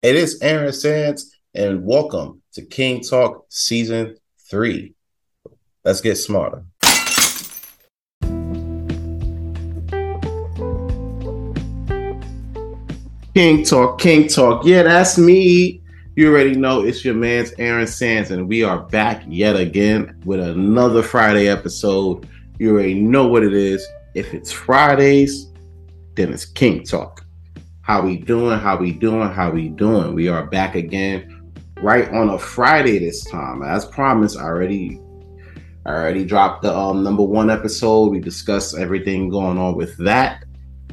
It is Aaron Sands, and welcome to King Talk Season 3. Let's get smarter. King Talk, King Talk. Yeah, that's me. You already know it's your man's Aaron Sands, and we are back yet again with another Friday episode. You already know what it is. If it's Fridays, then it's King Talk. How we doing? How we doing? How we doing? We are back again right on a Friday this time. As promised, I already I already dropped the um, number one episode. We discussed everything going on with that.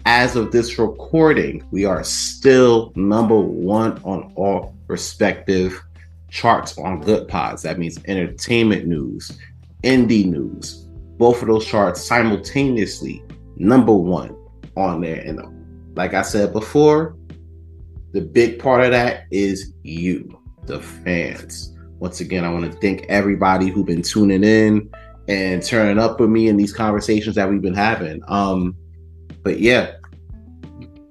As of this recording, we are still number one on all respective charts on Goodpods. That means entertainment news, indie news. Both of those charts simultaneously number one on there. And like I said before, the big part of that is you, the fans. Once again, I want to thank everybody who've been tuning in and turning up with me in these conversations that we've been having. Um, but yeah,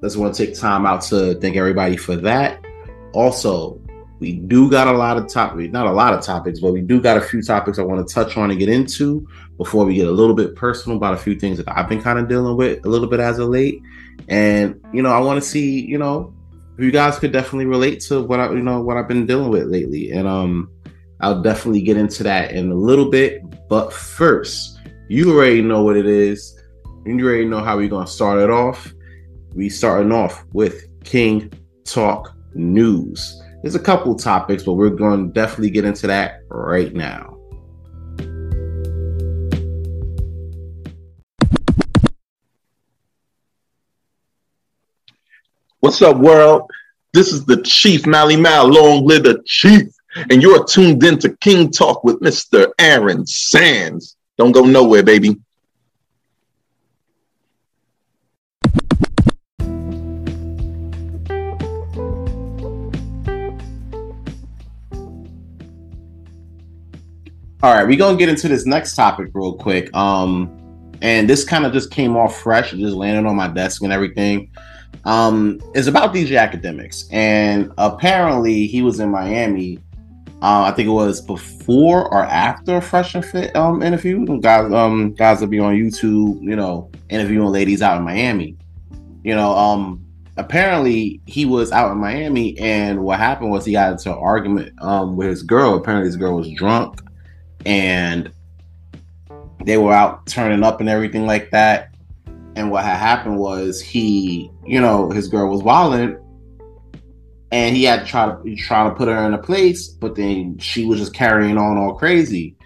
just want to take time out to thank everybody for that. Also, we do got a lot of topics, not a lot of topics, but we do got a few topics I want to touch on and get into before we get a little bit personal about a few things that I've been kind of dealing with a little bit as of late. And you know, I want to see, you know, you guys could definitely relate to what I, you know, what I've been dealing with lately. And um, I'll definitely get into that in a little bit. But first, you already know what it is. You already know how we're gonna start it off. We starting off with King Talk News. There's a couple topics, but we're going to definitely get into that right now. What's up, world? This is the Chief Mally Mal. Long live the Chief. And you're tuned in to King Talk with Mr. Aaron Sands. Don't go nowhere, baby. All right, we're gonna get into this next topic real quick. Um, and this kind of just came off fresh, it just landed on my desk and everything um, is about DJ Akademiks, and apparently he was in Miami. Uh, I think it was before or after Fresh and Fit um, interview. Guys, um, guys will be on YouTube, you know, interviewing ladies out in Miami. You know, um, apparently he was out in Miami, and what happened was he got into an argument um, with his girl. Apparently, his girl was drunk, and they were out turning up and everything like that. And what had happened was he, you know, his girl was wilding, and he had to try to try to put her in a place, but then she was just carrying on all crazy.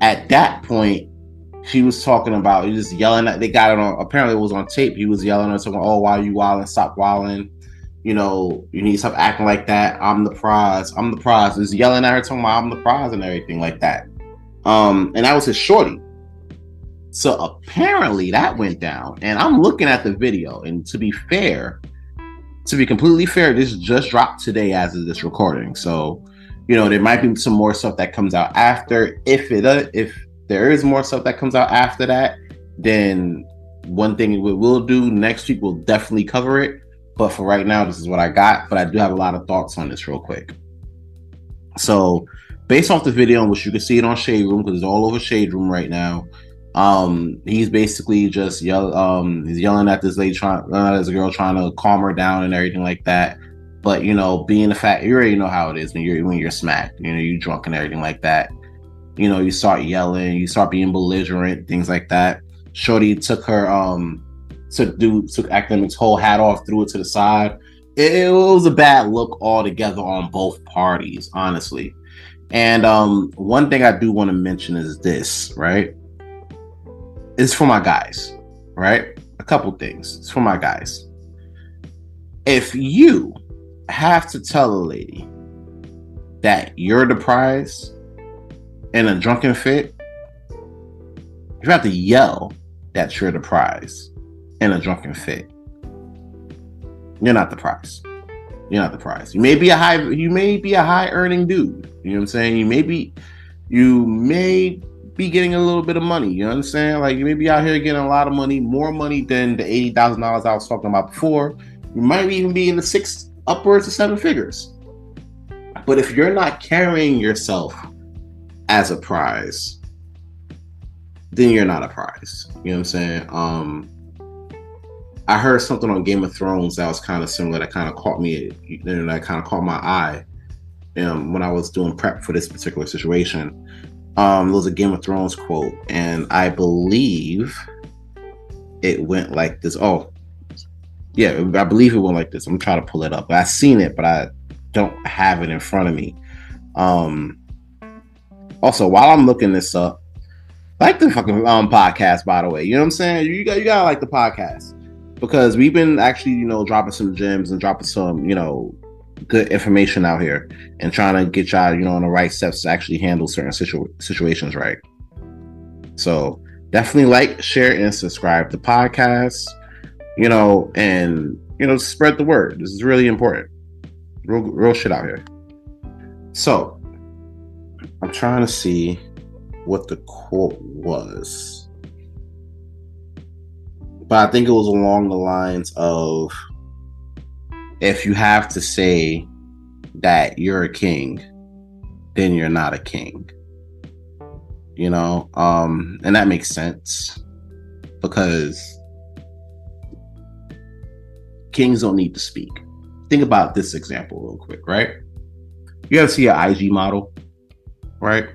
At that point, she was talking about he was yelling at they got it on apparently it was on tape. He was yelling at someone, Oh, why are you wilding? Stop wilding. You know, you need to stop acting like that. I'm the prize. I'm the prize. He's yelling at her, talking about I'm the prize and everything like that. Um, and that was his shorty. So apparently that went down. And I'm looking at the video. And to be fair, to be completely fair, this just dropped today as of this recording. So, you know, there might be some more stuff that comes out after. If it uh, if there is more stuff that comes out after that, then one thing we will do next week, we'll definitely cover it. But for right now, this is what I got. But I do have a lot of thoughts on this real quick. So, based off the video, which you can see it on Shade Room because it's all over Shade Room right now. Um, he's basically just yell. Um, he's yelling at this lady, trying uh, at this girl, trying to calm her down and everything like that. But you know, being a fat, you already know how it is when you're when you're smacked. You know, you drunk and everything like that. You know, you start yelling, you start being belligerent, things like that. Shorty took her um took do took Akademiks whole hat off, threw it to the side. It, it was a bad look altogether on both parties, honestly. And um, one thing I do want to mention is this, right? It's for my guys, right? A couple things. It's for my guys. If you have to tell a lady that you're the prize in a drunken fit, you have to yell that you're the prize in a drunken fit. You're not the prize. You're not the prize. You may be a high you may be a high earning dude. You know what I'm saying? You may be you may be getting a little bit of money. You understand? Like you may be out here getting a lot of money, more money than the eighty thousand dollars I was talking about before. You might even be in the six upwards of seven figures. but if you're not carrying yourself as a prize, then you're not a prize. You know what I'm saying? Um, I heard something on Game of Thrones that was kind of similar. That kind of caught me. You know, that kind of caught my eye um, when I was doing prep for this particular situation. Um, there was a Game of Thrones quote, and I believe it went like this. Oh, yeah, I believe it went like this. I'm trying to pull it up. I've seen it, but I don't have it in front of me. Um, also, while I'm looking this up, like the fucking um podcast, by the way. You know what I'm saying? You got you gotta like the podcast because we've been actually, you know, dropping some gems and dropping some, you know, good information out here and trying to get y'all, you know, on the right steps to actually handle certain situ- situations right. So definitely like, share, and subscribe to podcast, you know, and you know, spread the word. This is really important. Real, real shit out here. So I'm trying to see what the quote was. But I think it was along the lines of if you have to say that you're a king, then you're not a king. You know, um, and that makes sense because kings don't need to speak. Think about this example real quick, right? You ever see an IG model, right?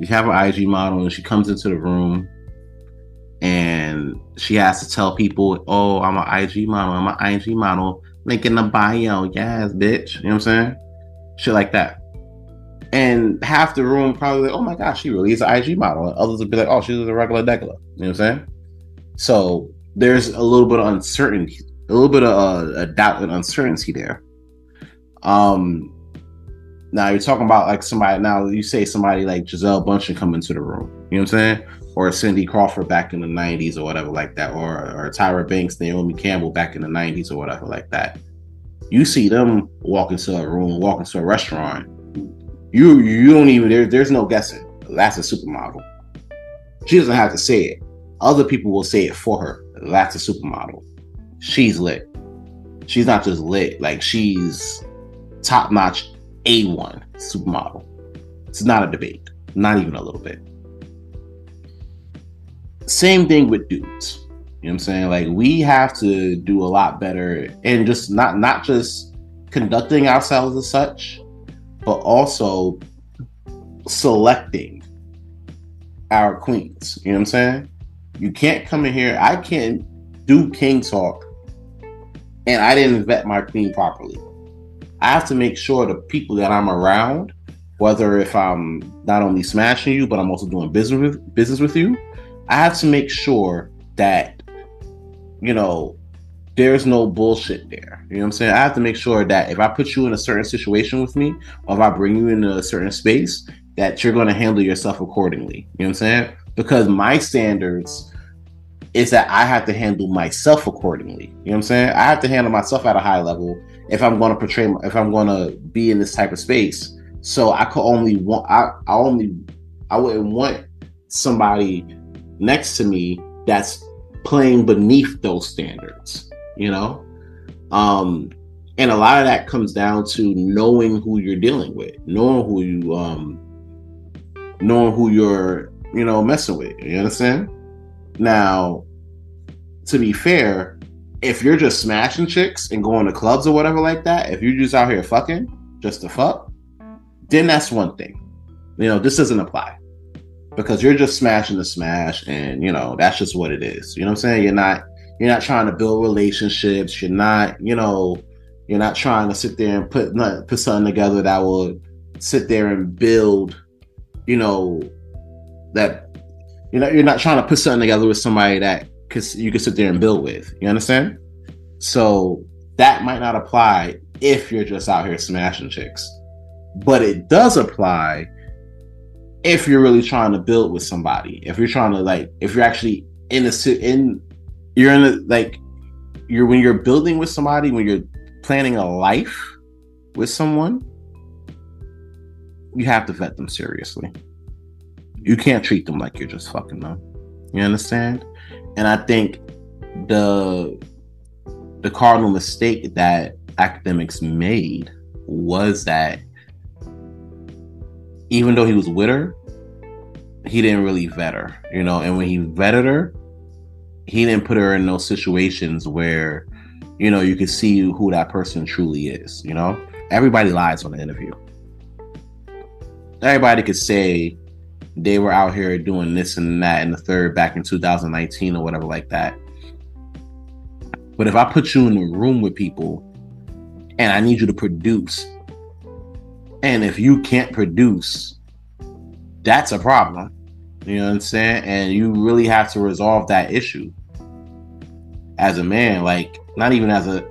You have an IG model and she comes into the room and she has to tell people, "Oh, I'm an IG model. I'm an IG model." Link in the bio, yes, bitch. You know what I'm saying? Shit like that. And half the room probably like, "Oh my gosh, she really is an IG model." And others would be like, "Oh, she's a regular degular." You know what I'm saying? So there's a little bit of uncertainty, a little bit of uh, a doubt and uncertainty there. Um, now you're talking about like somebody. Now you say somebody like Gisele Bündchen come into the room. You know what I'm saying? Or Cindy Crawford back in the '90s or whatever like that, or or Tyra Banks, Naomi Campbell back in the '90s or whatever like that. You see them walk into a room, walk into a restaurant. You you don't even there, there's no guessing. That's a supermodel. She doesn't have to say it. Other people will say it for her. That's a supermodel. She's lit. She's not just lit, like she's top notch a1 supermodel. It's not a debate, not even a little bit. Same thing with dudes. You know what I'm saying? Like we have to do a lot better and just not not just conducting ourselves as such, but also selecting our queens. You know what I'm saying? You can't come in here. I can't do king talk and I didn't vet my queen properly. I have to make sure the people that I'm around, whether if I'm not only smashing you, but I'm also doing business with business with you, I have to make sure that you know there's no bullshit there. You know what I'm saying? I have to make sure that if I put you in a certain situation with me, or if I bring you into a certain space, that you're going to handle yourself accordingly. You know what I'm saying? Because my standards is that I have to handle myself accordingly. You know what I'm saying? I have to handle myself at a high level if I'm going to portray, if I'm going to be in this type of space. So I could only want, I, I only, I wouldn't want somebody next to me that's playing beneath those standards, you know? Um, and a lot of that comes down to knowing who you're dealing with, knowing who you, um, knowing who you're, you know, messing with. You understand? Now, to be fair, if you're just smashing chicks and going to clubs or whatever like that, if you're just out here fucking just to fuck, then that's one thing. You know, this doesn't apply because you're just smashing the smash, and you know that's just what it is. You know what I'm saying? You're not you're not trying to build relationships. You're not you know you're not trying to sit there and put put something together that will sit there and build. You know that you know you're not trying to put something together with somebody that because you can sit there and build with. You understand? So that might not apply if you're just out here smashing chicks, but it does apply if you're really trying to build with somebody. If you're trying to like, if you're actually in a in, you're in a like, you're when you're building with somebody, when you're planning a life with someone, you have to vet them seriously. You can't treat them like you're just fucking them. You understand? And I think the the cardinal mistake that Akademiks made was that even though he was with her, he didn't really vet her, you know. And when he vetted her, he didn't put her in those situations where, you know, you could see who that person truly is. You know, everybody lies on the interview. Everybody could say they were out here doing this and that and the third back in 2019 or whatever like that. But if I put you in a room with people and I need you to produce, and if you can't produce, that's a problem. You know what I'm saying? And you really have to resolve that issue as a man, like not even as a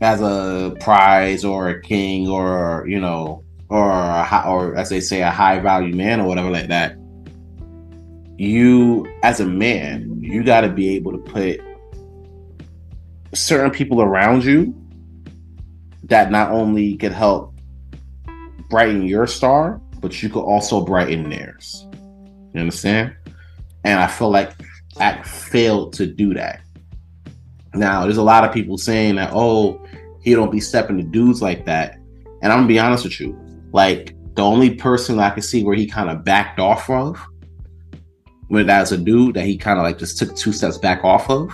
as a prize or a king or you know or a, or as they say a high value man or whatever like that. You as a man, you got to be able to put certain people around you that not only can help brighten your star, but you could also brighten theirs. You understand? And I feel like I failed to do that. Now, there's a lot of people saying that, oh, he don't be stepping to dudes like that. And I'm gonna be honest with you, like the only person I can see where he kind of backed off of, when that's a dude that he kind of like just took two steps back off of.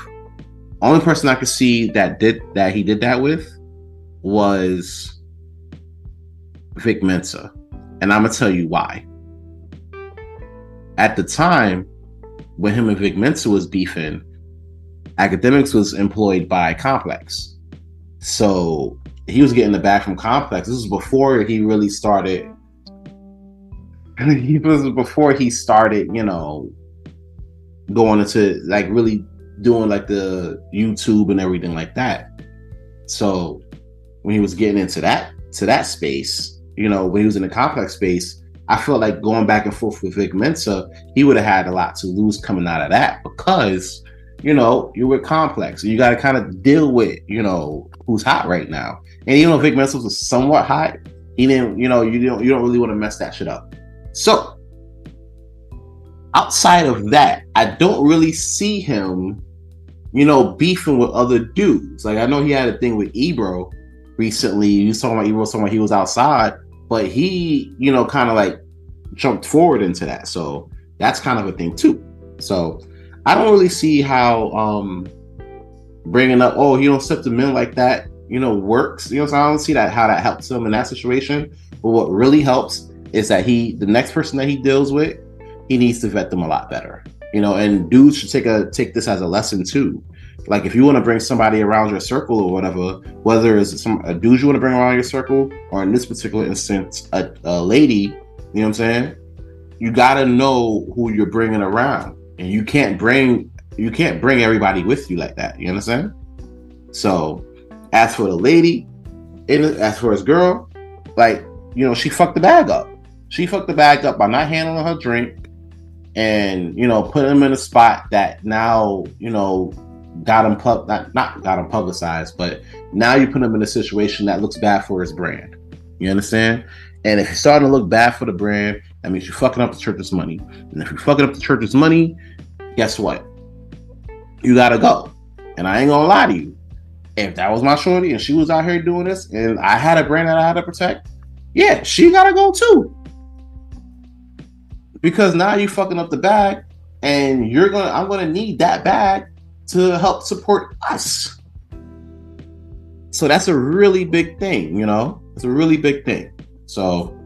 Only person I could see that did that he did that with was Vic Mensa. And I'm gonna tell you why. At the time, when him and Vic Mensa was beefing, Akademiks was employed by Complex. So he was getting the back from Complex. This was before he really started. he was before he started, you know, going into like really doing like the YouTube and everything like that. So when he was getting into that to that space, you know, when he was in the complex space, I felt like going back and forth with Vic Mensa, he would have had a lot to lose coming out of that because, you know, you're with complex. So you got to kind of deal with, you know, who's hot right now. And even though Vic Mensa was somewhat hot, he didn't, you know, you don't you don't really want to mess that shit up. So outside of that, I don't really see him, you know, beefing with other dudes. Like I know he had a thing with Ebro recently. You saw my Ebro talking about he was outside, but he, you know, kind of like jumped forward into that. So that's kind of a thing too. So I don't really see how um bringing up, oh, you don't step to men like that, you know, works. You know, so I don't see that how that helps him in that situation. But what really helps is that he, the next person that he deals with, he needs to vet them a lot better. You know, and dudes should take a take this as a lesson too. Like if you want to bring somebody around your circle or whatever, whether it's some a dude you want to bring around your circle, or in this particular instance, a, a lady, you know what I'm saying? You gotta know who you're bringing around, and you can't bring you can't bring everybody with you like that. You understand? So, as for the lady, as for his girl, like you know, she fucked the bag up. She fucked the bag up by not handling her drink, and you know, put him in a spot that now you know got him pub not not got him publicized, but now you put him in a situation that looks bad for his brand. You understand? And if you're starting to look bad for the brand, that means you're fucking up the church's money. And if you're fucking up the church's money, guess what? you gotta go. And I ain't gonna lie to you. If that was my shorty and she was out here doing this and I had a brand that I had to protect, yeah, she gotta go too. Because now you're fucking up the bag and you're gonna I'm gonna need that bag to help support us. So that's a really big thing, you know? It's a really big thing. So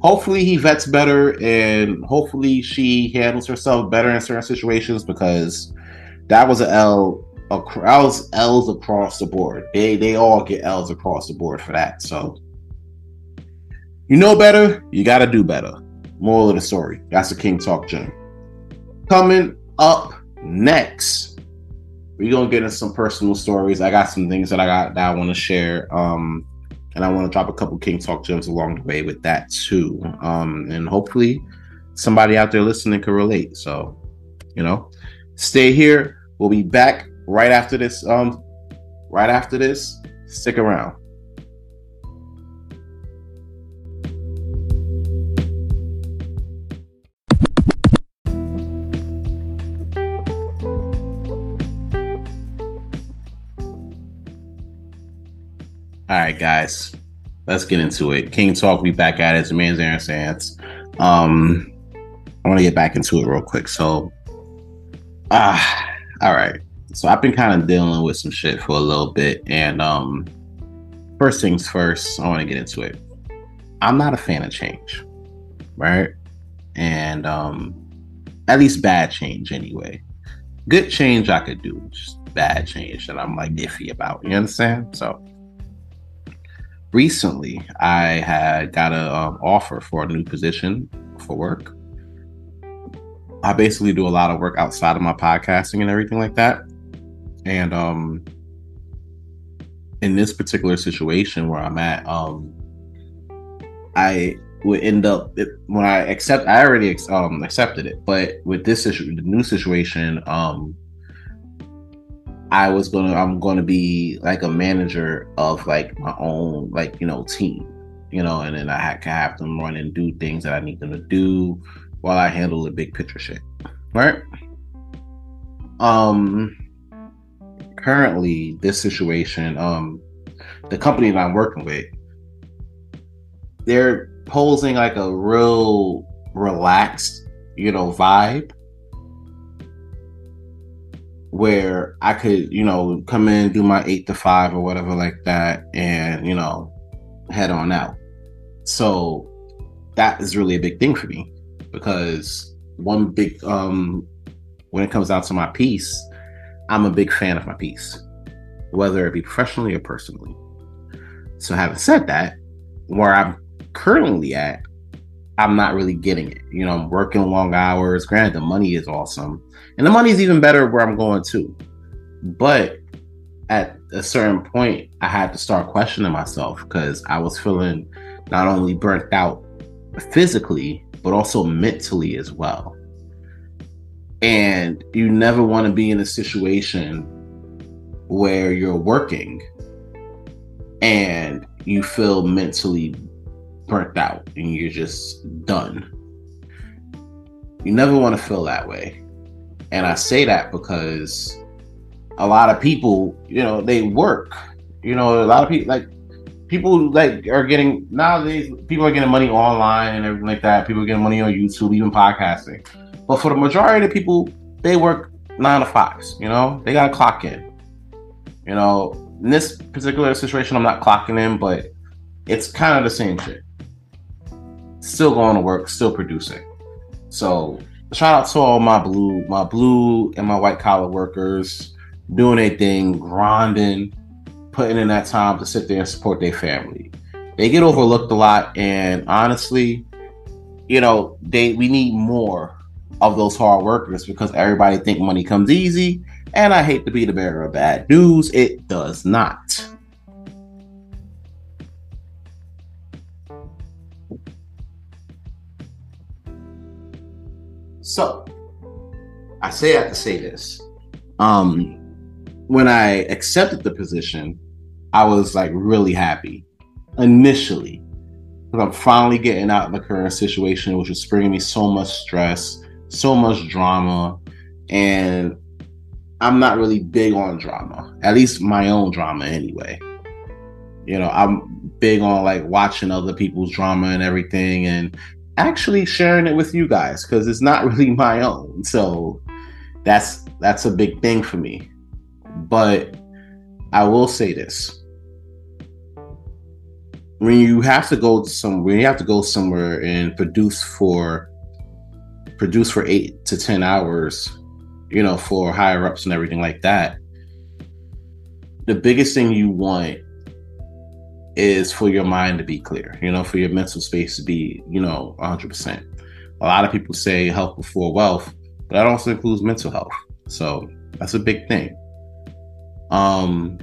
hopefully he vets better and hopefully she handles herself better in certain situations because that was an L. Was L's across the board. They they all get L's across the board for that. So you know better, you got to do better. Moral of the story. That's the King Talk Gem. Coming up next, we're gonna get into some personal stories. I got some things that I got that I want to share. Um, and I want to drop a couple King Talk gems along the way with that too. Um, and hopefully somebody out there listening can relate. So, you know, stay here. We'll be back right after this. Um, right after this. Stick around. Right, guys, let's get into it. King Talk, we back at it. It's man's Aaron Sands. Um, I want to get back into it real quick. So, ah, all right. So I've been kind of dealing with some shit for a little bit, and um, first things first, I want to get into it. I'm not a fan of change, right? And um, at least bad change anyway. Good change I could do, just bad change that I'm like iffy about. You understand? So recently, I had got an um, offer for a new position for work. I basically do a lot of work outside of my podcasting and everything like that. And um in this particular situation where I'm at, um I would end up when I accept I already um accepted it, but with this issue the new situation, um I was gonna I'm gonna be like a manager of like my own like you know team, you know, and then I to have them run and do things that I need them to do while I handle the big picture shit, right? Um, currently this situation, um, the company that I'm working with, they're posing like a real relaxed, you know, vibe where I could, you know, come in, do my eight to five or whatever like that, and you know, head on out. So that is really a big thing for me because one big um when it comes down to my peace, I'm a big fan of my peace, whether it be professionally or personally. So having said that, where I'm currently at, I'm not really getting it. You know, I'm working long hours. Granted, the money is awesome, and the money is even better where I'm going to. But at a certain point, I had to start questioning myself because I was feeling not only burnt out physically, but also mentally as well. And you never want to be in a situation where you're working and you feel mentally burnt out and you're just done. You never want to feel that way. And I say that because a lot of people, you know, they work. You know, a lot of people like people like are getting nowadays people are getting money online and everything like that. People are getting money on YouTube, even podcasting. But for the majority of people, they work nine to fives, you know, they gotta clock in. You know, in this particular situation, I'm not clocking in, but it's kind of the same shit still going to work, still producing. So shout out to all my blue, my blue and my white collar workers doing their thing, grinding, putting in that time to sit there and support their family. They get overlooked a lot, and honestly, you know, they we need more of those hard workers because everybody think money comes easy. And I hate to be the bearer of bad news, it does not. So I say I have to say this. Um, when I accepted the position, I was like really happy initially because I'm finally getting out of the current situation, which was bringing me so much stress, so much drama, and I'm not really big on drama, at least my own drama anyway. You know, I'm big on like watching other people's drama and everything and actually sharing it with you guys because it's not really my own. So that's that's a big thing for me. But I will say this. When you have to go to some when you have to go somewhere and produce for produce for eight to ten hours, you know, for higher ups and everything like that, the biggest thing you want is for your mind to be clear, you know, for your mental space to be, you know, 100%. A lot of people say health before wealth, but that also includes mental health. So that's a big thing. Um,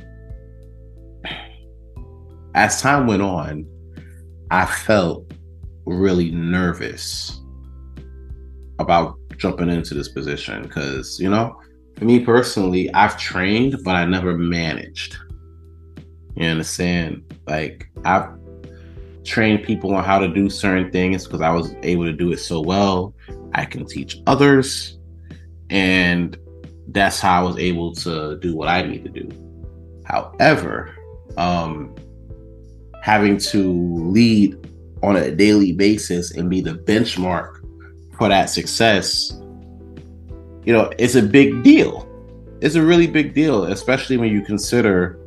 as time went on, I felt really nervous about jumping into this position because, you know, for me personally, I've trained, but I never managed. You understand? Like I've trained people on how to do certain things because I was able to do it so well. I can teach others. And that's how I was able to do what I need to do. However, um, having to lead on a daily basis and be the benchmark for that success, you know, it's a big deal. It's a really big deal, especially when you consider,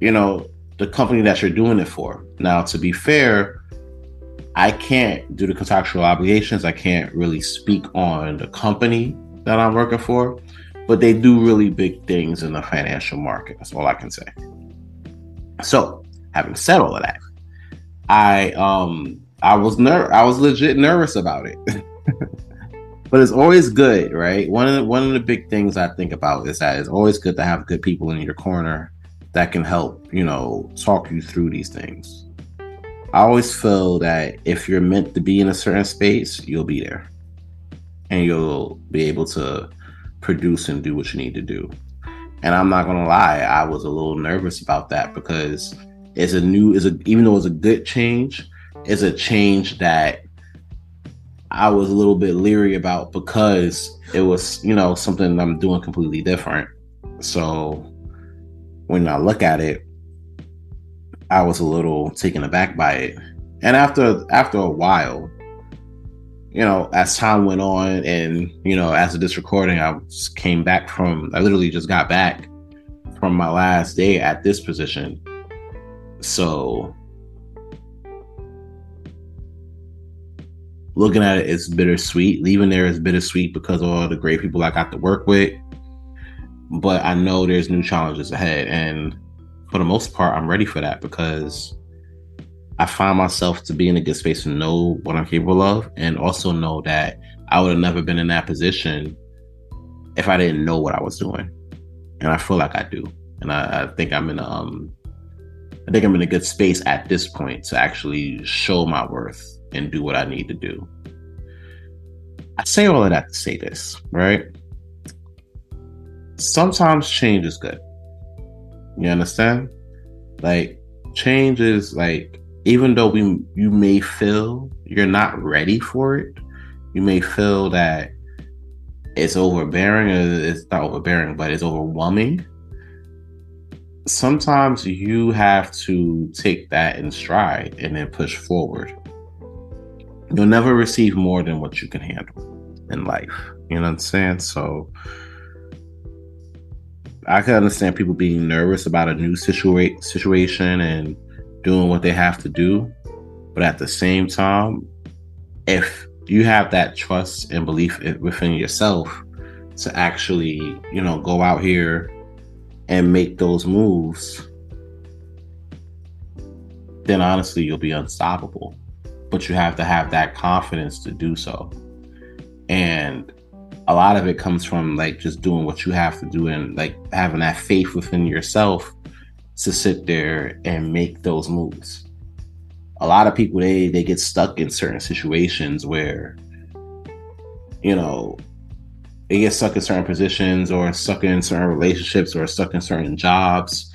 you know, the company that you're doing it for. Now, to be fair, I can't do the contractual obligations. I can't really speak on the company that I'm working for, but they do really big things in the financial market. That's all I can say. So, having said all of that, I um I was ner- I was legit nervous about it. but it's always good, right? One of the one of the big things I think about is that it's always good to have good people in your corner that can help, you know, talk you through these things. I always feel that if you're meant to be in a certain space, you'll be there. And you'll be able to produce and do what you need to do. And I'm not gonna lie, I was a little nervous about that because it's a new is a even though it's a good change, it's a change that I was a little bit leery about because it was, you know, something I'm doing completely different. So when I look at it, I was a little taken aback by it. And after after a while, you know, as time went on and, you know, as of this recording, I came back from I literally just got back from my last day at this position. So looking at it, it's bittersweet. Leaving there is bittersweet because of all the great people I got to work with. But I know there's new challenges ahead. And for the most part, I'm ready for that because I find myself to be in a good space to know what I'm capable of and also know that I would have never been in that position if I didn't know what I was doing. And I feel like I do. And I, I think I'm in a um I think I'm in a good space at this point to actually show my worth and do what I need to do. I say all of that to say this, right? Sometimes change is good. You understand? Like change is like even though we you may feel you're not ready for it, you may feel that it's overbearing or it's not overbearing, but it's overwhelming. Sometimes you have to take that in stride and then push forward you'll never receive more than what you can handle in life. You know what I'm saying? So I can understand people being nervous about a new situa- situation and doing what they have to do. But at the same time, if you have that trust and belief within yourself to actually, you know, go out here and make those moves, then honestly, you'll be unstoppable but you have to have that confidence to do so. And a lot of it comes from like just doing what you have to do and like having that faith within yourself to sit there and make those moves. A lot of people they they get stuck in certain situations where you know they get stuck in certain positions or stuck in certain relationships or stuck in certain jobs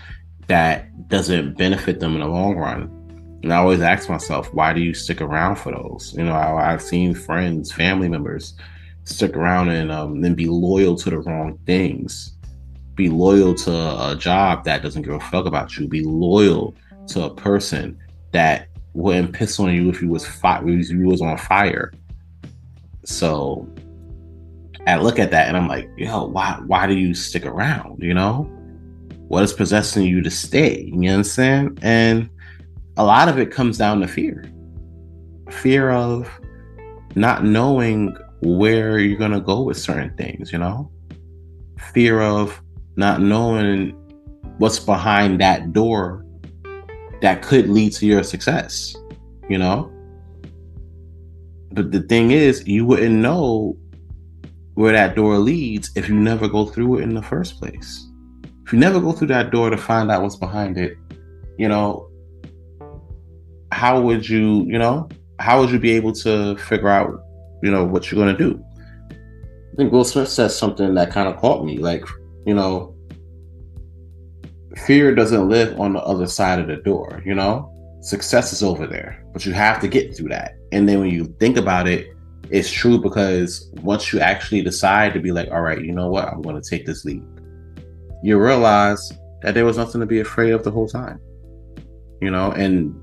that doesn't benefit them in the long run and I always ask myself, why do you stick around for those? You know, I, have seen friends, family members stick around and um, then be loyal to the wrong things. Be loyal to a job that doesn't give a fuck about you. Be loyal to a person that wouldn't piss on you if you was fi- if you was on fire. So I look at that and I'm like, yo, why why do you stick around? You know, what is possessing you to stay? You understand? And a lot of it comes down to fear fear of not knowing where you're going to go with certain things, you know? Fear of not knowing what's behind that door that could lead to your success, you know? But the thing is, you wouldn't know where that door leads if you never go through it in the first place. If you never go through that door to find out what's behind it, you know, how would you, you know, how would you be able to figure out, you know, what you're to do? I think Will Smith says something that kind of caught me. Like, you know, fear doesn't live on the other side of the door, you know? Success is over there, but you have to get through that. And then when you think about it, it's true because once you actually decide to be like, all right, you know what, I'm going to take this leap, you realize that there was nothing to be afraid of the whole time, you know? And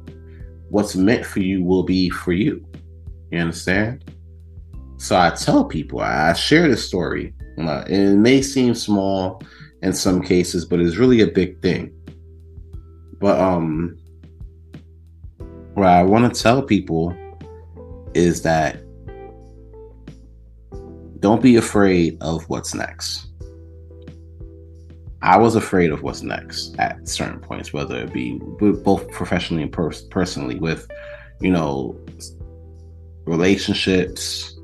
what's meant for you will be for you. You understand? So I tell people, I share this story. Uh, it may seem small in some cases, but it's really a big thing. But um, what I want to tell people is that don't be afraid of what's next. I was afraid of what's next at certain points, whether it be both professionally and pers- personally, with you know relationships,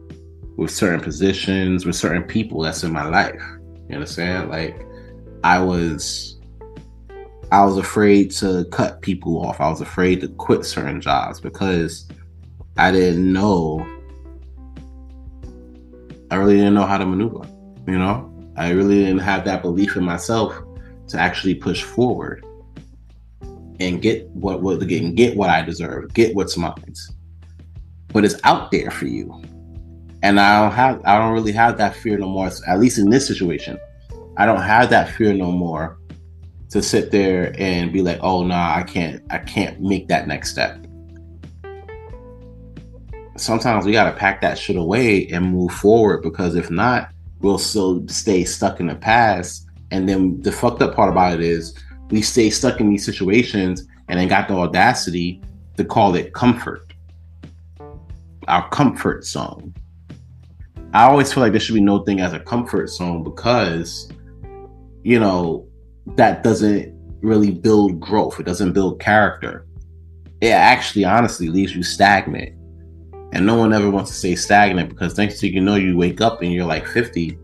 with certain positions, with certain people that's in my life. You understand? Like I was I was afraid to cut people off. I was afraid to quit certain jobs because I didn't know I really didn't know how to maneuver, you know? I really didn't have that belief in myself to actually push forward and get what what get get what I deserve, get what's mine. But it's out there for you and I don't have I don't really have that fear no more. At least in this situation, I don't have that fear no more to sit there and be like, oh no, nah, I can't I can't make that next step. Sometimes we gotta pack that shit away and move forward because if not, we'll still stay stuck in the past. And then the fucked up part about it is we stay stuck in these situations and then got the audacity to call it comfort. Our comfort zone I always feel like there should be no thing as a comfort zone because, you know, that doesn't really build growth. It doesn't build character. It actually, honestly, leaves you stagnant. And no one ever wants to stay stagnant because next thing you know, you wake up and you're like 50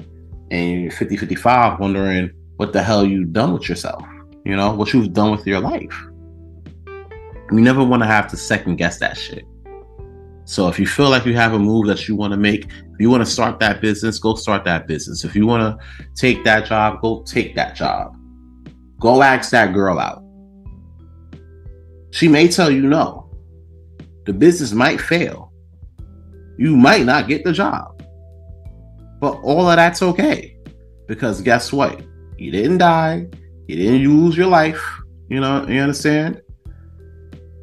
and you're 50, 55, wondering what the hell you've done with yourself, you know, what you've done with your life. You never want to have to second guess that shit. So if you feel like you have a move that you want to make, if you want to start that business, go start that business. If you want to take that job, go take that job. Go ask that girl out. She may tell you no. The business might fail. You might not get the job. But all of that's okay. Because guess what? You didn't die. You didn't lose your life. You know, you understand?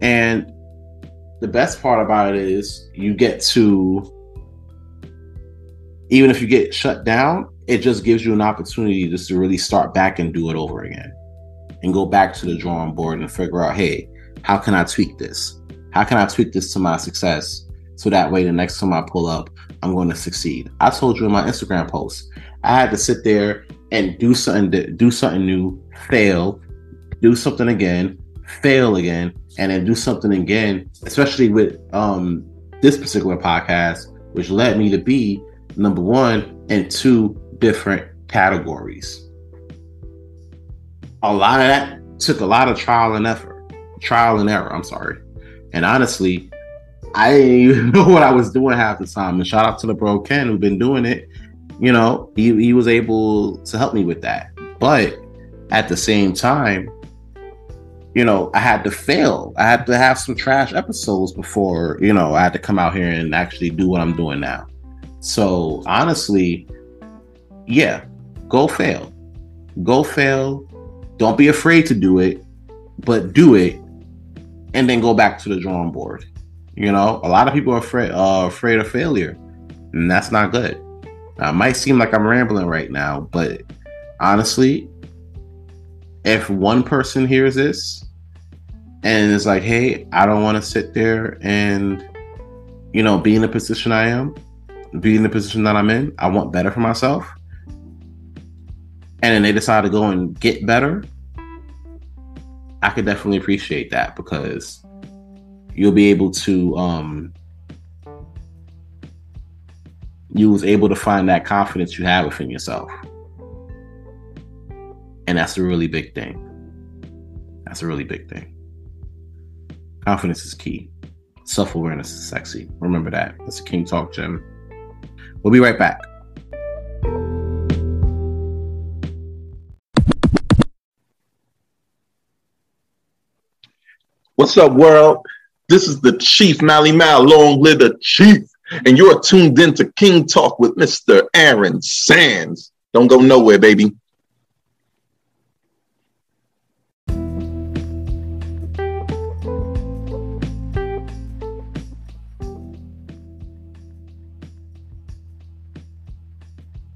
And the best part about it is you get to even if you get shut down, it just gives you an opportunity just to really start back and do it over again and go back to the drawing board and figure out, hey, how can I tweak this? How can I tweak this to my success? So that way, the next time I pull up, I'm going to succeed. I told you in my Instagram post, I had to sit there and do something, do something new, fail, do something again, fail again, and then do something again, especially with um, this particular podcast, which led me to be number one in two different categories. A lot of that took a lot of trial and effort, trial and error. I'm sorry. And honestly, I didn't even know what I was doing half the time. And shout out to the bro Ken who's been doing it. You know, he, he was able to help me with that. But at the same time, you know, I had to fail. I had to have some trash episodes before, you know, I had to come out here and actually do what I'm doing now. So honestly, yeah, go fail. Go fail. Don't be afraid to do it, but do it and then go back to the drawing board. You know, a lot of people are afraid uh, afraid of failure, and that's not good. Now, it might seem like I'm rambling right now, but honestly, if one person hears this and it's like, hey, I don't want to sit there and, you know, be in the position I am, be in the position that I'm in. I want better for myself. And then they decide to go and get better. I could definitely appreciate that because you'll be able to um you was able to find that confidence you have within yourself. And that's a really big thing. That's a really big thing. Confidence is key. Self awareness is sexy. Remember that. That's a King Talk Gem. We'll be right back. What's up, world? This is the Chief Mally Mal. Long live the Chief. And you're tuned in to King Talk with Mr. Aaron Sands. Don't go nowhere, baby.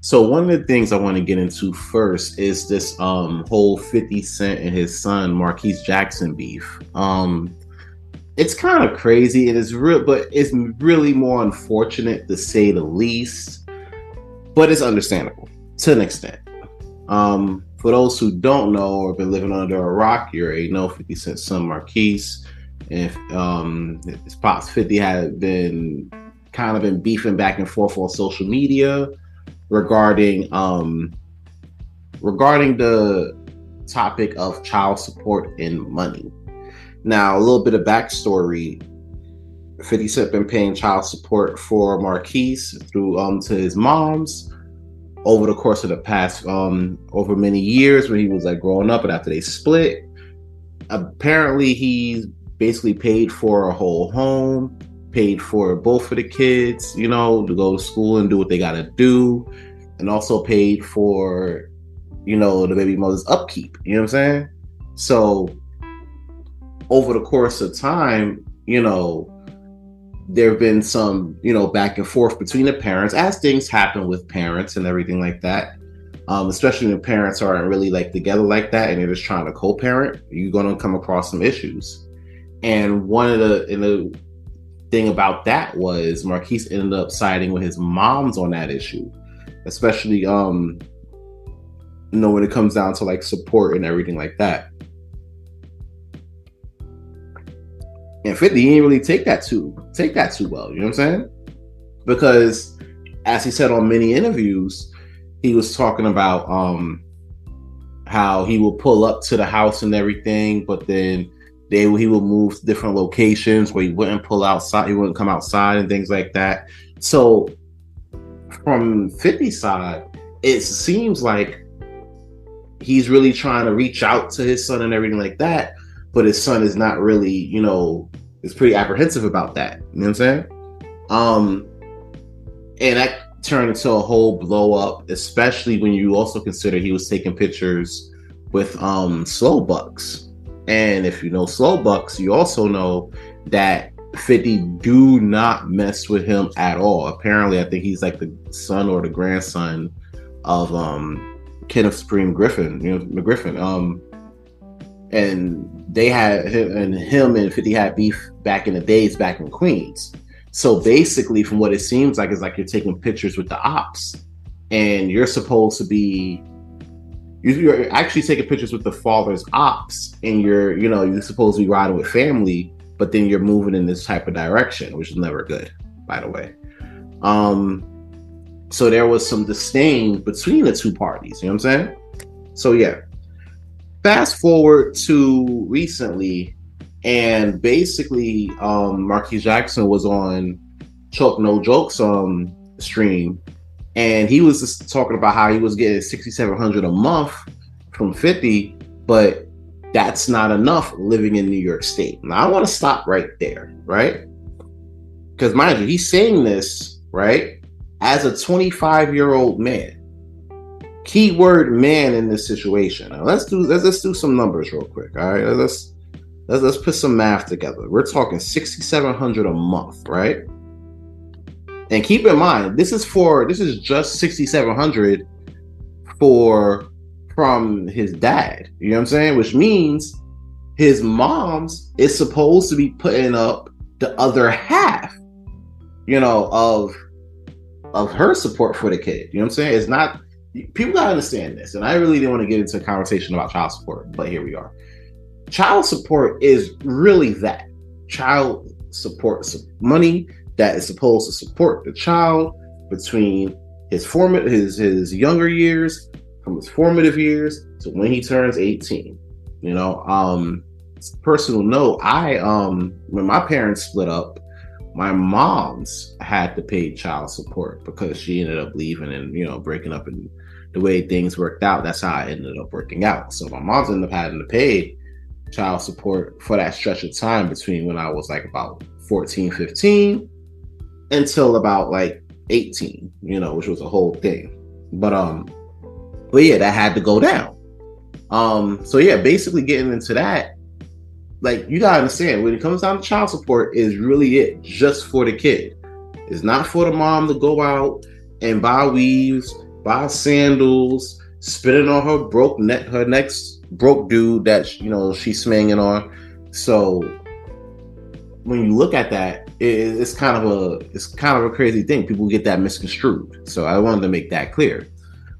So one of the things I want to get into first is this um whole 50 Cent and his son Marquise Jackson beef. Um it's kind of crazy. It is real, but it's really more unfortunate to say the least. But it's understandable to an extent. Um, for those who don't know or have been living under a rock, you already know 50 Cent son Marquise. If um his pops 50 had been kind of been beefing back and forth on social media regarding um regarding the topic of child support and money. Now, a little bit of backstory. 50 Cent been paying child support for Marquise through um to his mom's over the course of the past um over many years when he was like growing up and after they split. Apparently he's basically paid for a whole home, paid for both of the kids, you know, to go to school and do what they gotta do, and also paid for, you know, the baby mother's upkeep. You know what I'm saying? So over the course of time, you know, there have been some, you know, back and forth between the parents as things happen with parents and everything like that. Um, especially when parents aren't really like together like that and they're just trying to co-parent, you're gonna come across some issues. And one of the in the thing about that was Marquise ended up siding with his mom's on that issue, especially um, you know, when it comes down to like support and everything like that. And 50 didn't really take that too take that too well, you know what I'm saying? Because as he said on many interviews, he was talking about um how he will pull up to the house and everything, but then they he would move to different locations where he wouldn't pull outside, he wouldn't come outside and things like that. So from 50 side, it seems like he's really trying to reach out to his son and everything like that but his son is not really, you know, is pretty apprehensive about that. You know what I'm saying? Um, and that turned into a whole blow up, especially when you also consider he was taking pictures with um Slowbucks. And if you know Slowbucks, you also know that 50 do not mess with him at all. Apparently, I think he's like the son or the grandson of um Kenneth Supreme Griffin, you know, McGriffin. Um and they had and him and 50 had beef back in the days back in Queens. So basically, from what it seems like, is like you're taking pictures with the ops, and you're supposed to be you're actually taking pictures with the father's ops, and you're you know you're supposed to be riding with family, but then you're moving in this type of direction, which is never good, by the way. Um, so there was some disdain between the two parties. You know what I'm saying? So yeah, fast forward to recently, and basically, um, Marquise Jackson was on Choke No Joke's um stream, and he was just talking about how he was getting sixty seven hundred a month from fifty, but that's not enough living in New York State. Now I want to stop right there, right? Because mind you, he's saying this right as a twenty five year old man keyword man in this situation. Now, let's do let's, let's do some numbers real quick. All right, let's let's let's put some math together. We're talking sixty seven hundred a month, right? And keep in mind, this is for this is just sixty seven hundred for from his dad. You know what I'm saying? Which means his mom's is supposed to be putting up the other half, you know, of of her support for the kid. You know what I'm saying? It's not people gotta understand this, and I really didn't want to get into a conversation about child support, but here we are. Child support is really that child support money that is supposed to support the child between his formative his his younger years from his formative years to when he turns 18 you know um personal note i um when my parents split up my mom's had to pay child support because she ended up leaving and you know breaking up and the way things worked out, that's how i ended up working out. So my mom's ended up having to pay child support for that stretch of time between when I was like about 14, 15 until about like 18, you know, which was a whole thing. But um, but yeah, that had to go down. Um, so yeah, basically getting into that, like you gotta understand when it comes down to child support, is really it just for the kid. It's not for the mom to go out and buy weaves buy sandals, spitting on her broke net, her next broke dude that you know she's swinging on. So when you look at that, it, it's kind of a it's kind of a crazy thing. People get that misconstrued. So I wanted to make that clear.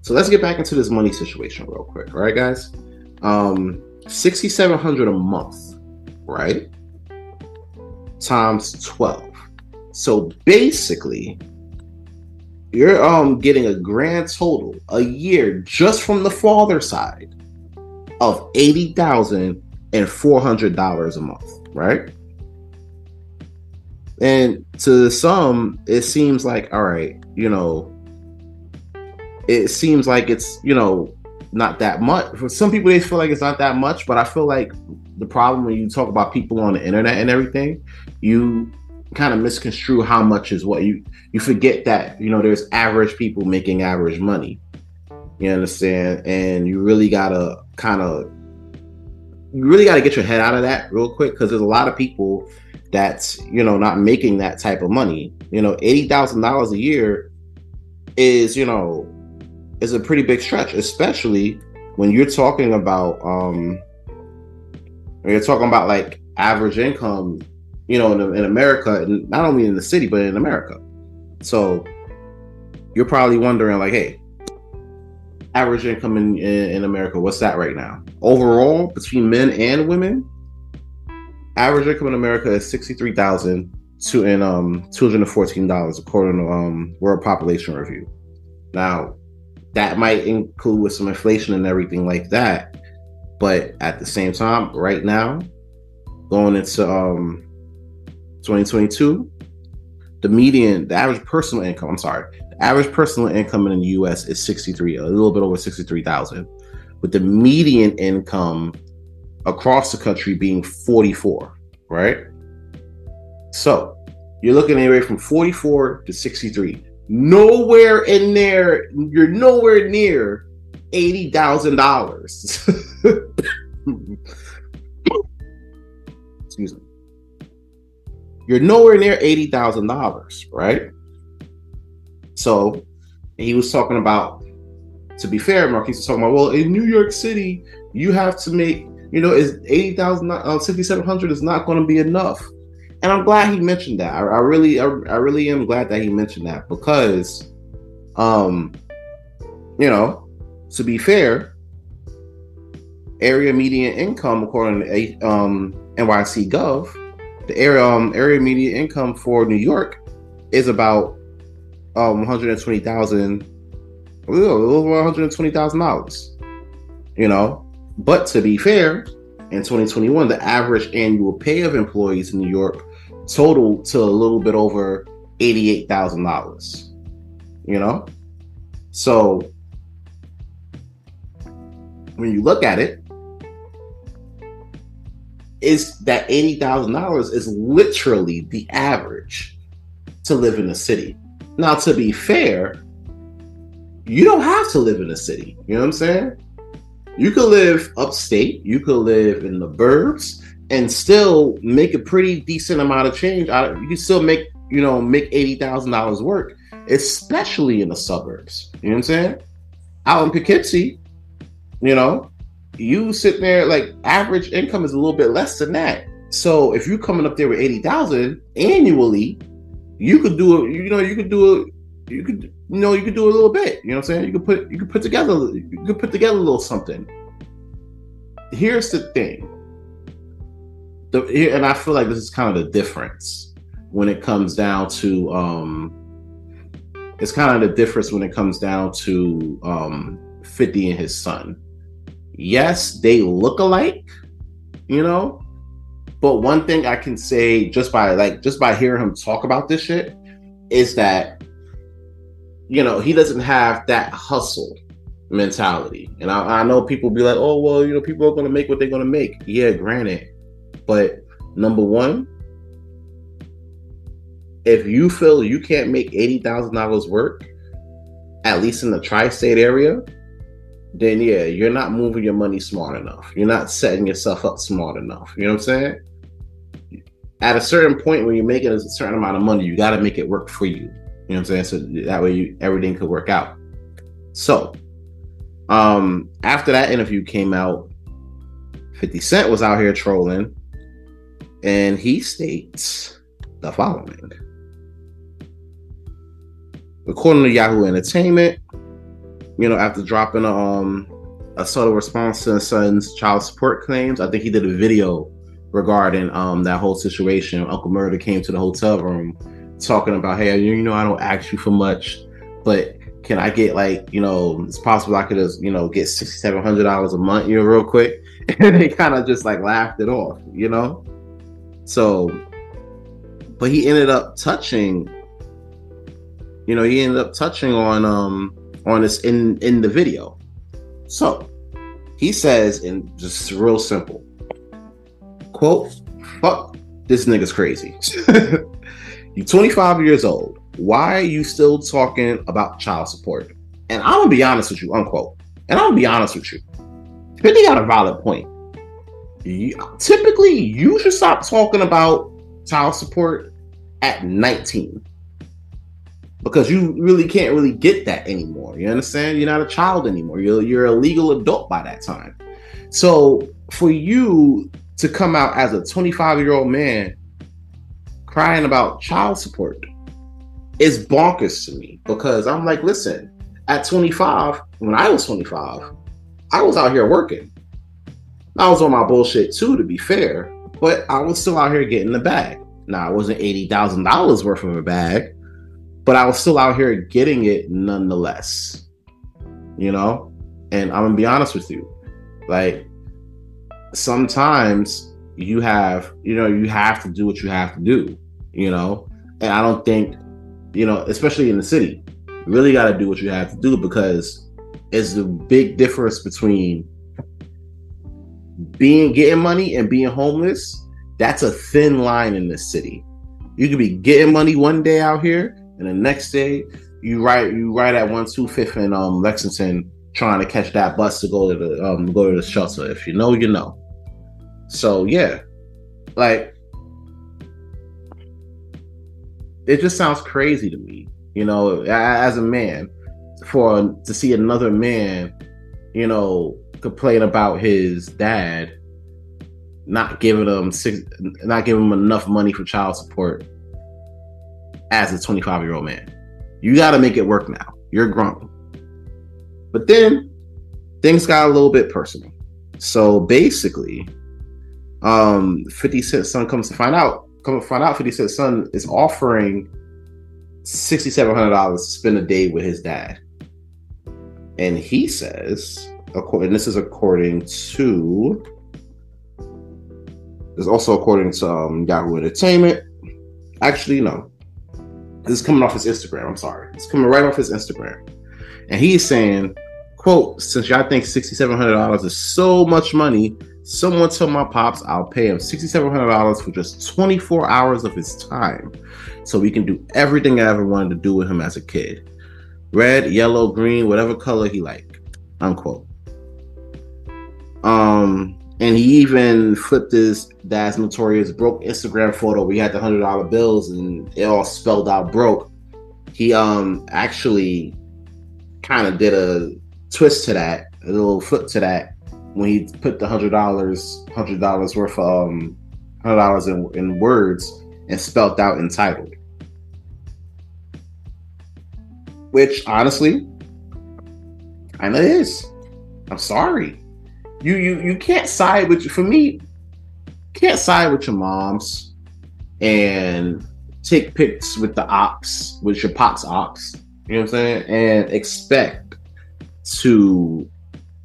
So let's get back into this money situation real quick. All right, guys. Um, sixty seven hundred a month, right? Times twelve. So basically, you're um getting a grand total a year just from the father side of eighty thousand and four hundred dollars a month, right? And to some, it seems like, all right, you know, it seems like it's, you know, not that much. For some people, they feel like it's not that much, but I feel like the problem when you talk about people on the internet and everything, you kind of misconstrue how much is what you you forget that you know there's average people making average money you understand and you really gotta kind of you really gotta get your head out of that real quick because there's a lot of people that's you know not making that type of money. You know, eighty thousand dollars a year is you know is a pretty big stretch, especially when you're talking about um when you're talking about like average income, you know, in, in America, and not only in the city but in America. So you're probably wondering like, hey, average income in, in, in America, what's that right now? Overall, between men and women, average income in America is sixty three thousand two and um two hundred and fourteen dollars according to um World Population Review. Now, that might include with some inflation and everything like that, but at the same time, right now, going into um 2022, the median, the average personal income, I'm sorry, the average personal income in the US is 63, a little bit over 63,000. With the median income across the country being 44, right? So you're looking anywhere from 44 to 63. Nowhere in there, you're nowhere near $80,000. Excuse me. You're nowhere near $80,000, right? So he was talking about, to be fair, Marquise was talking about, well, in New York City, you have to make you know, is eighty thousand, uh, sixty seven hundred is not going to be enough. And I'm glad he mentioned that. I, I really, I, I, really am glad that he mentioned that because, um, you know, to be fair, area median income according to um, NYC Gov, the area um, area median income for New York is about um, one hundred twenty thousand dollars. You know, but to be fair, in 2021, the average annual pay of employees in New York totaled to a little bit over $88,000. You know? So when you look at it, is that $80,000 is literally the average to live in a city. Now, to be fair, you don't have to live in a city. You know what I'm saying? You could live upstate, you could live in the burbs, and still make a pretty decent amount of change. You can still make, you know, make eighty thousand dollars work, especially in the suburbs. You know what I'm saying? Out in Poughkeepsie, you know, you sit there like average income is a little bit less than that. So if you're coming up there with eighty thousand annually, you could do it. You know, you could do it. You could you know, you could do a little bit. You know what I'm saying? You could put you could put together you could put together a little something. Here's the thing. The, and I feel like this is kind of the difference when it comes down to um it's kind of the difference when it comes down to um 50 and his son. Yes, they look alike, you know, but one thing I can say just by like just by hearing him talk about this shit is that you know, he doesn't have that hustle mentality. And I, I know people be like, oh, well, you know, people are going to make what they're going to make. Yeah, granted. But number one, if you feel you can't make $80,000 work, at least in the tri state area, then yeah, you're not moving your money smart enough. You're not setting yourself up smart enough. You know what I'm saying? At a certain point when you're making a certain amount of money, you got to make it work for you. You know what I'm saying? So that way you, everything could work out. So, um, after that interview came out, 50 Cent was out here trolling, and he states the following. According to Yahoo Entertainment, you know, after dropping a, um, a subtle response to his son's child support claims, I think he did a video regarding um, that whole situation. Uncle Murda came to the hotel room talking about, hey, you know, I don't ask you for much, but can I get like, you know, it's possible I could just, you know, get sixty seven hundred dollars a month, you know, real quick. And they kind of just like laughed it off, you know? So but he ended up touching, you know, he ended up touching on um on this in in the video. So he says in just real simple quote, fuck this nigga's crazy. you 25 years old why are you still talking about child support? And I'm gonna be honest with you, unquote. And I'm gonna be honest with you. 50 got a valid point. You, typically, you should stop talking about child support at 19 because you really can't really get that anymore. You understand? You're not a child anymore. You're you're a legal adult by that time. So for you to come out as a 25 year old man crying about child support is bonkers to me because I'm like, listen, at 25, when I was 25, I was out here working. I was on my bullshit too, to be fair, but I was still out here getting the bag. Now, it wasn't $80,000 worth of a bag, but I was still out here getting it nonetheless. You know? And I'm gonna be honest with you. Like, sometimes you have, you know, you have to do what you have to do, you know? And I don't think you know, especially in the city. You really got to do what you have to do because it's the big difference between being getting money and being homeless. That's a thin line in this city. You could be getting money one day out here, and the next day you write you write at one two fifth in um Lexington trying to catch that bus to go to the um go to the shelter. If you know, you know. So yeah, like it just sounds crazy to me, you know, as a man, for to see another man, you know, complain about his dad not giving him six, not giving him enough money for child support as a 25 year old man. You got to make it work now. You're grown. But then things got a little bit personal. So basically, um, 50 Cent son comes to find out come to find out, 50 Cent's son is offering $6,700 to spend a day with his dad. And he says, according, this is according to, is also according to um, Yahoo Entertainment. Actually, no. This is coming off his Instagram. I'm sorry. It's coming right off his Instagram. And he's saying, quote, since y'all think $6,700 is so much money, Someone tell my pops I'll pay him $6,700 for just 24 hours of his time so we can do everything I ever wanted to do with him as a kid. Red, yellow, green, whatever color he liked. Unquote. Um, and he even flipped his dad's notorious broke Instagram photo We had the hundred dollar bills and it all spelled out broke. He um actually kind of did a twist to that, a little flip to that, when he put the hundred dollars, hundred dollars worth of um, hundred dollars in, in words and spelt out entitled. Which honestly, I know is. I'm sorry. You you you can't side with for me. Can't side with your moms and take pics with the ops, with your pops ops. You know what I'm saying? And expect to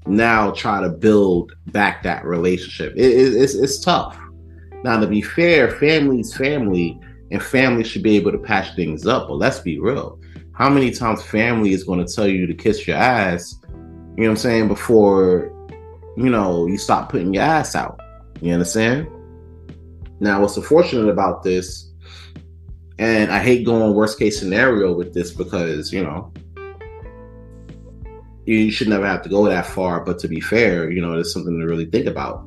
now try to build back that relationship. It, it, it's it's tough. Now to be fair, family's family, and family should be able to patch things up. But let's be real. How many times family is going to tell you to kiss your ass? You know what I'm saying before you know you stop putting your ass out. You understand? Now, what's unfortunate about this, and I hate going worst case scenario with this because you know you should never have to go that far. But to be fair, you know, it's something to really think about.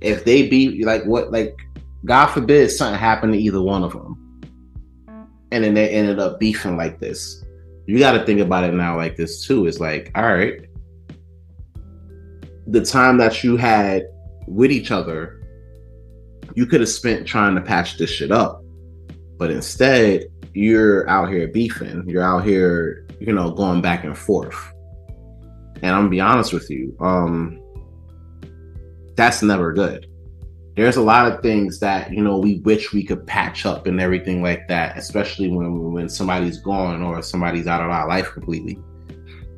If they be like what, like, God forbid something happened to either one of them, and then they ended up beefing like this. you got to think about it now like this too. It's like, all right, the time that you had with each other, you could have spent trying to patch this shit up. But instead, you're out here beefing. You're out here, you know, going back and forth. And I'm gonna be honest with you, um, that's never good. There's a lot of things that you know we wish we could patch up and everything like that, especially when when somebody's gone or somebody's out of our life completely.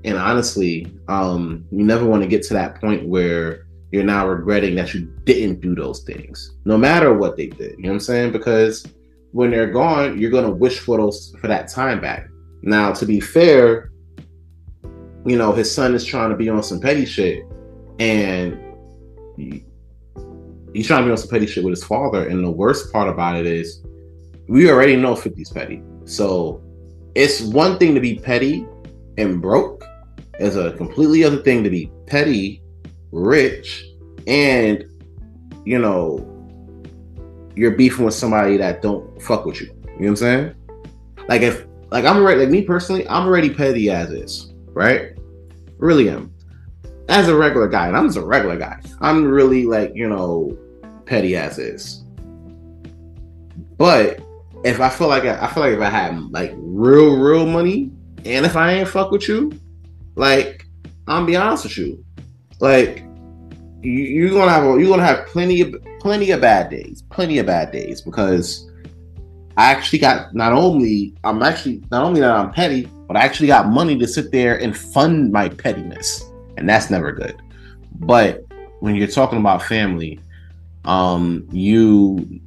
And honestly, um, you never want to get to that point where you're now regretting that you didn't do those things, no matter what they did. You know what I'm saying? Because when they're gone, you're gonna wish for those for that time back. Now, to be fair, you know, his son is trying to be on some petty shit, and he, he's trying to be on some petty shit with his father. And the worst part about it is, we already know 50's petty. So it's one thing to be petty and broke, it's a completely other thing to be petty, rich, and you know, you're beefing with somebody that don't fuck with you. You know what I'm saying? Like if like I'm already like me personally, I'm already petty as is, right? Really am. As a regular guy, and I'm just a regular guy. I'm really like, you know, petty as is. But if I feel like I, I feel like if I had like real, real money, and if I ain't fuck with you, like I'm be honest with you, like you, you're gonna have you're gonna have plenty of plenty of bad days, plenty of bad days because I actually got not only I'm actually not only that I'm petty, but I actually got money to sit there and fund my pettiness, and that's never good. But when you're talking about family, um, you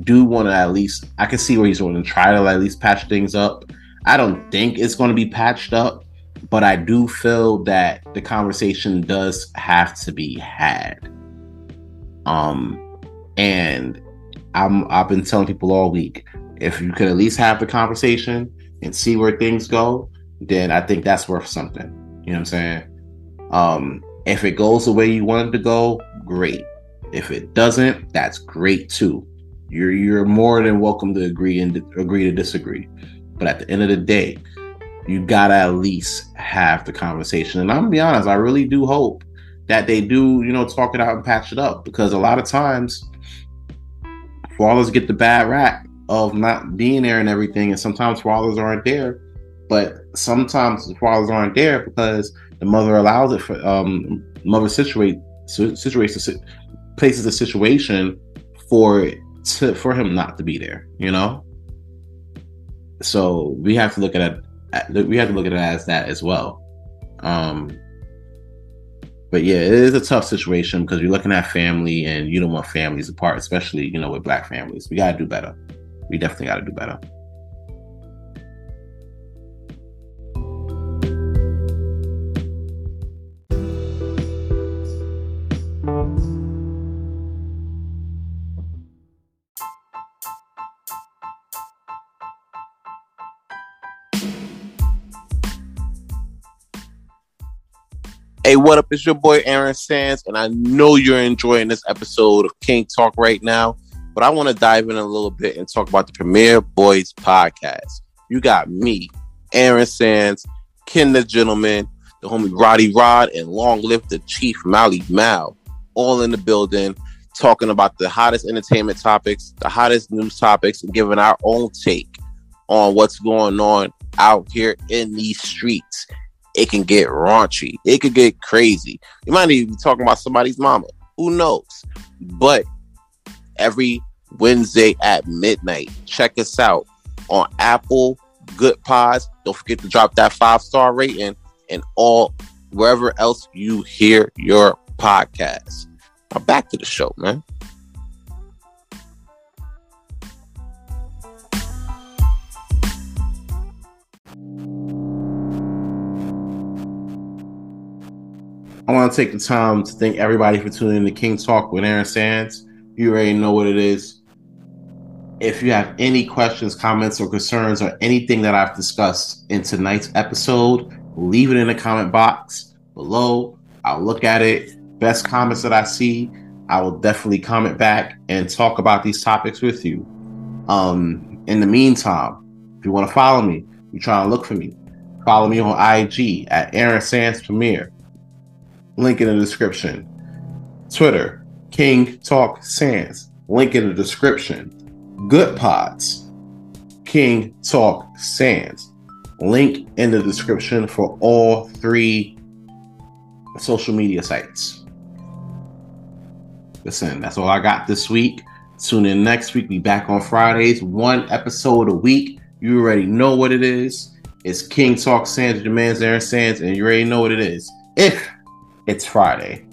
do want to at least I can see where he's going to try to at least patch things up. I don't think it's going to be patched up, but I do feel that the conversation does have to be had. Um, and I'm I've been telling people all week if you could at least have the conversation and see where things go, then I think that's worth something. You know what I'm saying? Um, if it goes the way you want it to go, great. If it doesn't, that's great too. You're you're more than welcome to agree and agree to disagree. But at the end of the day, you gotta at least have the conversation. And I'm gonna be honest, I really do hope that they do, you know, talk it out and patch it up because a lot of times fathers get the bad rap of not being there and everything, and sometimes fathers aren't there. But sometimes the aren't there because the mother allows it for um mother situate situates places a situation for to for him not to be there, you know. So we have to look at it. We have to look at it as that as well. Um, but yeah, it is a tough situation because you're looking at family and you don't want families apart, especially you know with black families. We gotta do better. We definitely gotta do better. Hey, what up? It's your boy Aaron Sands, and I know you're enjoying this episode of King Talk right now. But I want to dive in a little bit and talk about the Premiere Boyz podcast. You got me, Aaron Sands, Ken the Gentleman, the homie Roddy Rod, and long live the Chief Mally Mal, all in the building, talking about the hottest entertainment topics, the hottest news topics, and giving our own take on what's going on out here in these streets it can get raunchy. It could get crazy. You might even be talking about somebody's mama. Who knows? But every Wednesday at midnight, check us out on Apple, Goodpods. Don't forget to drop that five star rating and all wherever else you hear your podcast. Now back to the show, man. I want to take the time to thank everybody for tuning in to King Talk with Aaron Sands. You already know what it is. If you have any questions, comments, or concerns, or anything that I've discussed in tonight's episode, leave it in the comment box below. I'll look at it. Best comments that I see, I will definitely comment back and talk about these topics with you. Um, in the meantime, if you want to follow me, You trying to look for me? Follow me on IG at Aaron Sands Premiere. Link in the description. Twitter, King Talk Sands. Link in the description. Goodpods, King Talk Sands. Link in the description for all three social media sites. Listen, that's all I got this week. Tune in next week. Be back on Fridays, one episode a week. You already know what it is. It's King Talk Sands, the demands Aaron Sands, and you already know what it is. If it's Friday,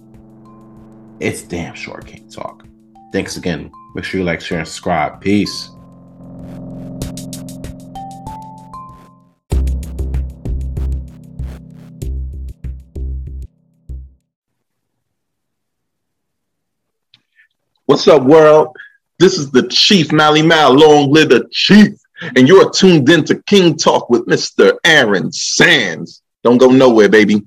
it's damn short King Talk. Thanks again. Make sure you like, share, and subscribe. Peace. What's up, world? This is the Chief Mally Mal. Long live the Chief. And you're tuned in to King Talk with Mr. Aaron Sands. Don't go nowhere, baby.